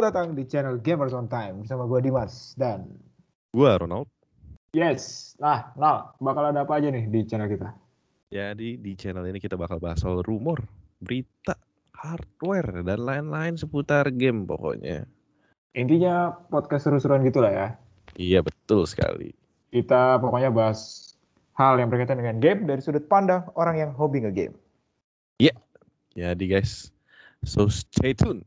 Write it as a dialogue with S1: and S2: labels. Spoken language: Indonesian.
S1: Selamat datang di channel Gamers on Time bersama gue Dimas dan
S2: gue Ronald.
S1: Yes. Nah, nah, bakal ada apa aja nih di channel kita?
S2: Jadi di channel ini kita bakal bahas soal rumor, berita, hardware, dan lain-lain seputar game pokoknya.
S1: Intinya podcast seru-seruan gitulah ya.
S2: Iya betul sekali.
S1: Kita pokoknya bahas hal yang berkaitan dengan game dari sudut pandang orang yang hobi nge-game. Iya.
S2: Jadi guys, so stay tuned